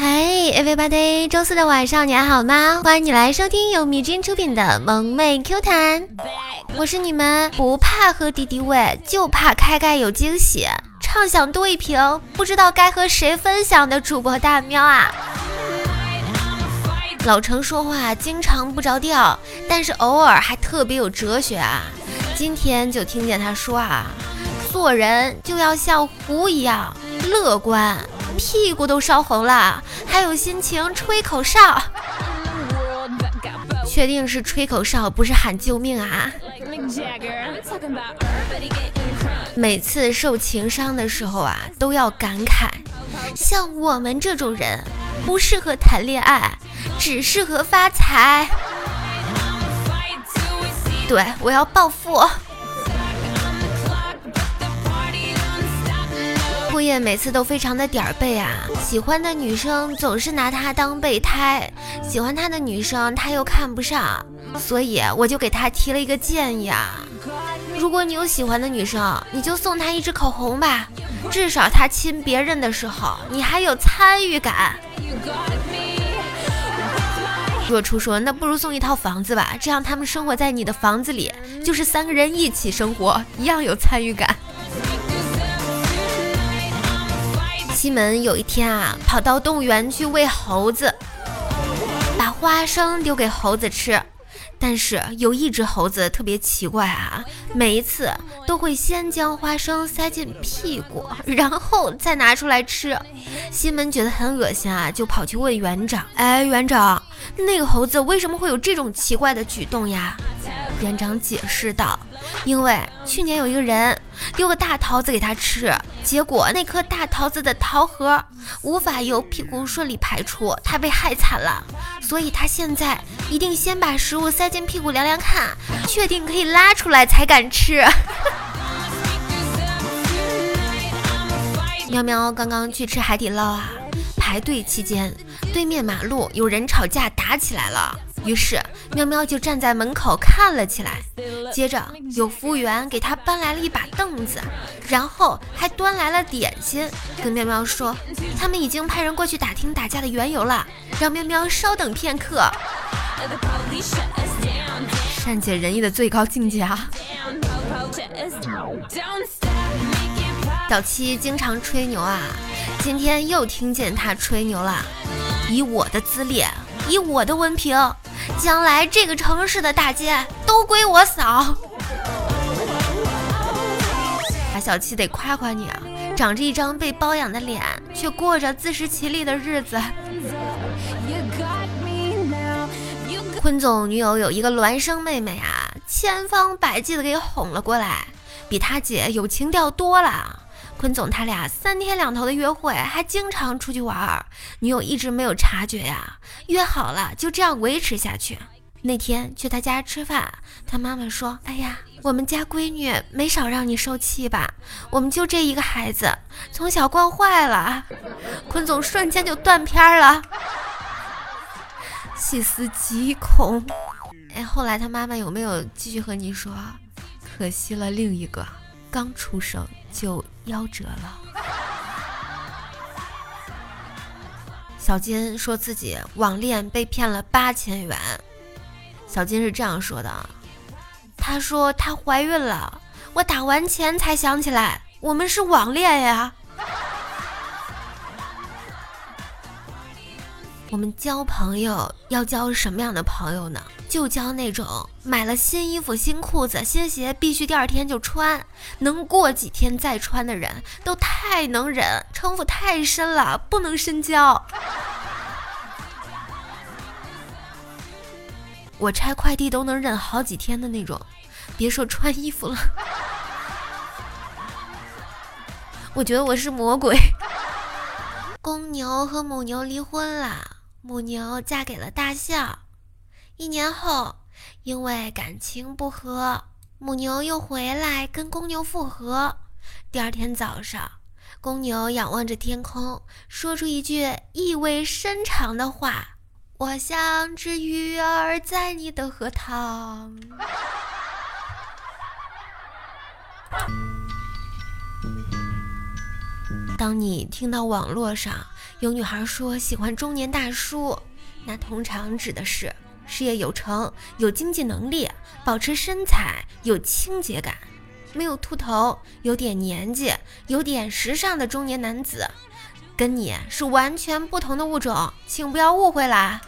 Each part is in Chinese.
Hey everybody，周四的晚上你还好吗？欢迎你来收听由米君出品的萌妹 Q 弹，我是你们不怕喝敌敌畏，就怕开盖有惊喜，畅想多一瓶，不知道该和谁分享的主播大喵啊！老程说话经常不着调，但是偶尔还特别有哲学啊。今天就听见他说啊。做人就要像狐一样乐观，屁股都烧红了，还有心情吹口哨。确定是吹口哨，不是喊救命啊！每次受情伤的时候啊，都要感慨，像我们这种人，不适合谈恋爱，只适合发财。对我要暴富。枯叶每次都非常的点儿背啊，喜欢的女生总是拿他当备胎，喜欢他的女生他又看不上，所以我就给他提了一个建议啊，如果你有喜欢的女生，你就送她一支口红吧，至少她亲别人的时候你还有参与感。若初说那不如送一套房子吧，这样他们生活在你的房子里，就是三个人一起生活，一样有参与感。西门有一天啊，跑到动物园去喂猴子，把花生丢给猴子吃。但是有一只猴子特别奇怪啊，每一次都会先将花生塞进屁股，然后再拿出来吃。西门觉得很恶心啊，就跑去问园长：“哎，园长，那个猴子为什么会有这种奇怪的举动呀？”园长解释道：“因为去年有一个人丢个大桃子给他吃，结果那颗大桃子的桃核无法由屁股顺利排出，他被害惨了。所以他现在一定先把食物塞进屁股量量看，确定可以拉出来才敢吃。”喵喵刚刚去吃海底捞啊，排队期间，对面马路有人吵架打起来了。于是喵喵就站在门口看了起来，接着有服务员给他搬来了一把凳子，然后还端来了点心，跟喵喵说他们已经派人过去打听打架的缘由了，让喵喵稍等片刻。善解人意的最高境界啊！小七经常吹牛啊，今天又听见他吹牛了，以我的资历，以我的文凭。将来这个城市的大街都归我扫。大小七得夸夸你啊，长着一张被包养的脸，却过着自食其力的日子。坤总女友有一个孪生妹妹啊，千方百计的给哄了过来，比他姐有情调多了。坤总他俩三天两头的约会，还经常出去玩儿，女友一直没有察觉呀。约好了就这样维持下去。那天去他家吃饭，他妈妈说：“哎呀，我们家闺女没少让你受气吧？我们就这一个孩子，从小惯坏了。”坤总瞬间就断片了，细思极恐。哎，后来他妈妈有没有继续和你说？可惜了，另一个刚出生就。夭折了。小金说自己网恋被骗了八千元。小金是这样说的：“她说她怀孕了，我打完钱才想起来，我们是网恋呀。”我们交朋友要交什么样的朋友呢？就交那种买了新衣服、新裤子、新鞋必须第二天就穿，能过几天再穿的人，都太能忍，城府太深了，不能深交。我拆快递都能忍好几天的那种，别说穿衣服了。我觉得我是魔鬼。公牛和母牛离婚了。母牛嫁给了大象，一年后，因为感情不和，母牛又回来跟公牛复合。第二天早上，公牛仰望着天空，说出一句意味深长的话：“我像只鱼儿在你的荷塘。”当你听到网络上有女孩说喜欢中年大叔，那通常指的是事业有成、有经济能力、保持身材、有清洁感、没有秃头、有点年纪、有点时尚的中年男子，跟你是完全不同的物种，请不要误会啦。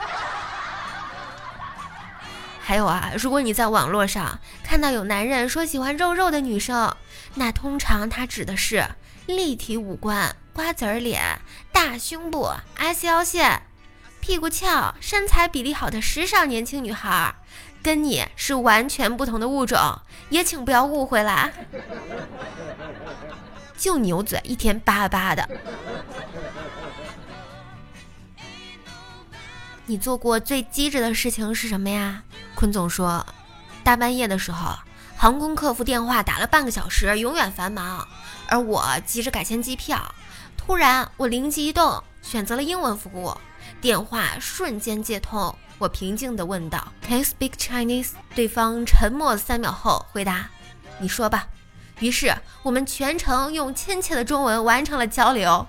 还有啊，如果你在网络上看到有男人说喜欢肉肉的女生，那通常他指的是立体五官、瓜子儿脸、大胸部、S 腰线、屁股翘、身材比例好的时尚年轻女孩，跟你是完全不同的物种，也请不要误会啦。就牛嘴，一天叭叭的。你做过最机智的事情是什么呀？坤总说，大半夜的时候，航空客服电话打了半个小时，永远繁忙，而我急着改签机票。突然，我灵机一动，选择了英文服务，电话瞬间接通。我平静地问道：“Can you speak Chinese？” 对方沉默三秒后回答：“你说吧。”于是我们全程用亲切的中文完成了交流。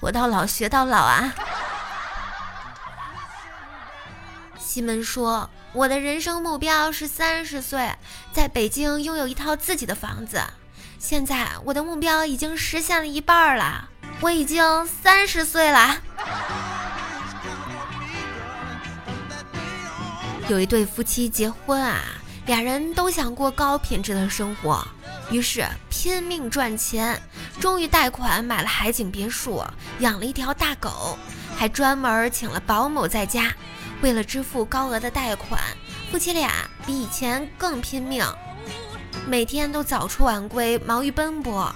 活到老学到老啊！西门说：“我的人生目标是三十岁在北京拥有一套自己的房子。现在我的目标已经实现了一半了，我已经三十岁了。”有一对夫妻结婚啊，俩人都想过高品质的生活，于是拼命赚钱，终于贷款买了海景别墅，养了一条大狗，还专门请了保姆在家。为了支付高额的贷款，夫妻俩比以前更拼命，每天都早出晚归，忙于奔波。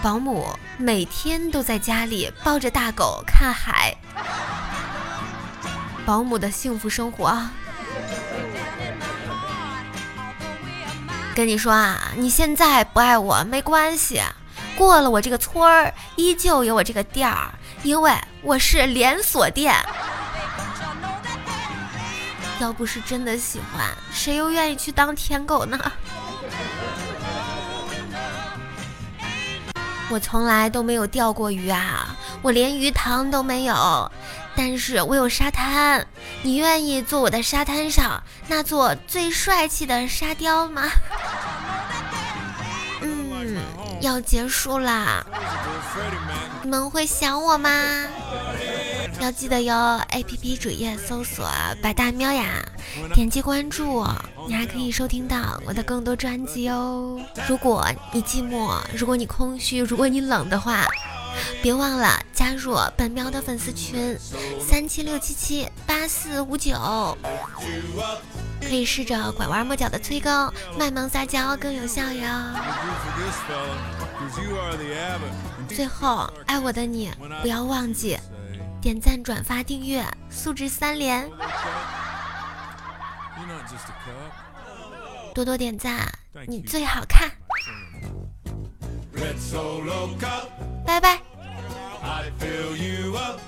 保姆每天都在家里抱着大狗看海，保姆的幸福生活啊。跟你说啊，你现在不爱我没关系，过了我这个村儿，依旧有我这个店儿，因为我是连锁店。要不是真的喜欢，谁又愿意去当舔狗呢？我从来都没有钓过鱼啊，我连鱼塘都没有，但是我有沙滩。你愿意做我的沙滩上那座最帅气的沙雕吗？嗯，要结束啦，你们会想我吗？要记得哟，APP 主页搜索“白大喵呀”，点击关注，你还可以收听到我的更多专辑哦。如果你寂寞，如果你空虚，如果你冷的话，别忘了加入本喵的粉丝群三七六七七八四五九，可以试着拐弯抹角的催更，卖萌撒娇更有效哟。最后，爱我的你，不要忘记。点赞、转发、订阅，素质三连，多多点赞，你最好看，拜拜。I lift you up.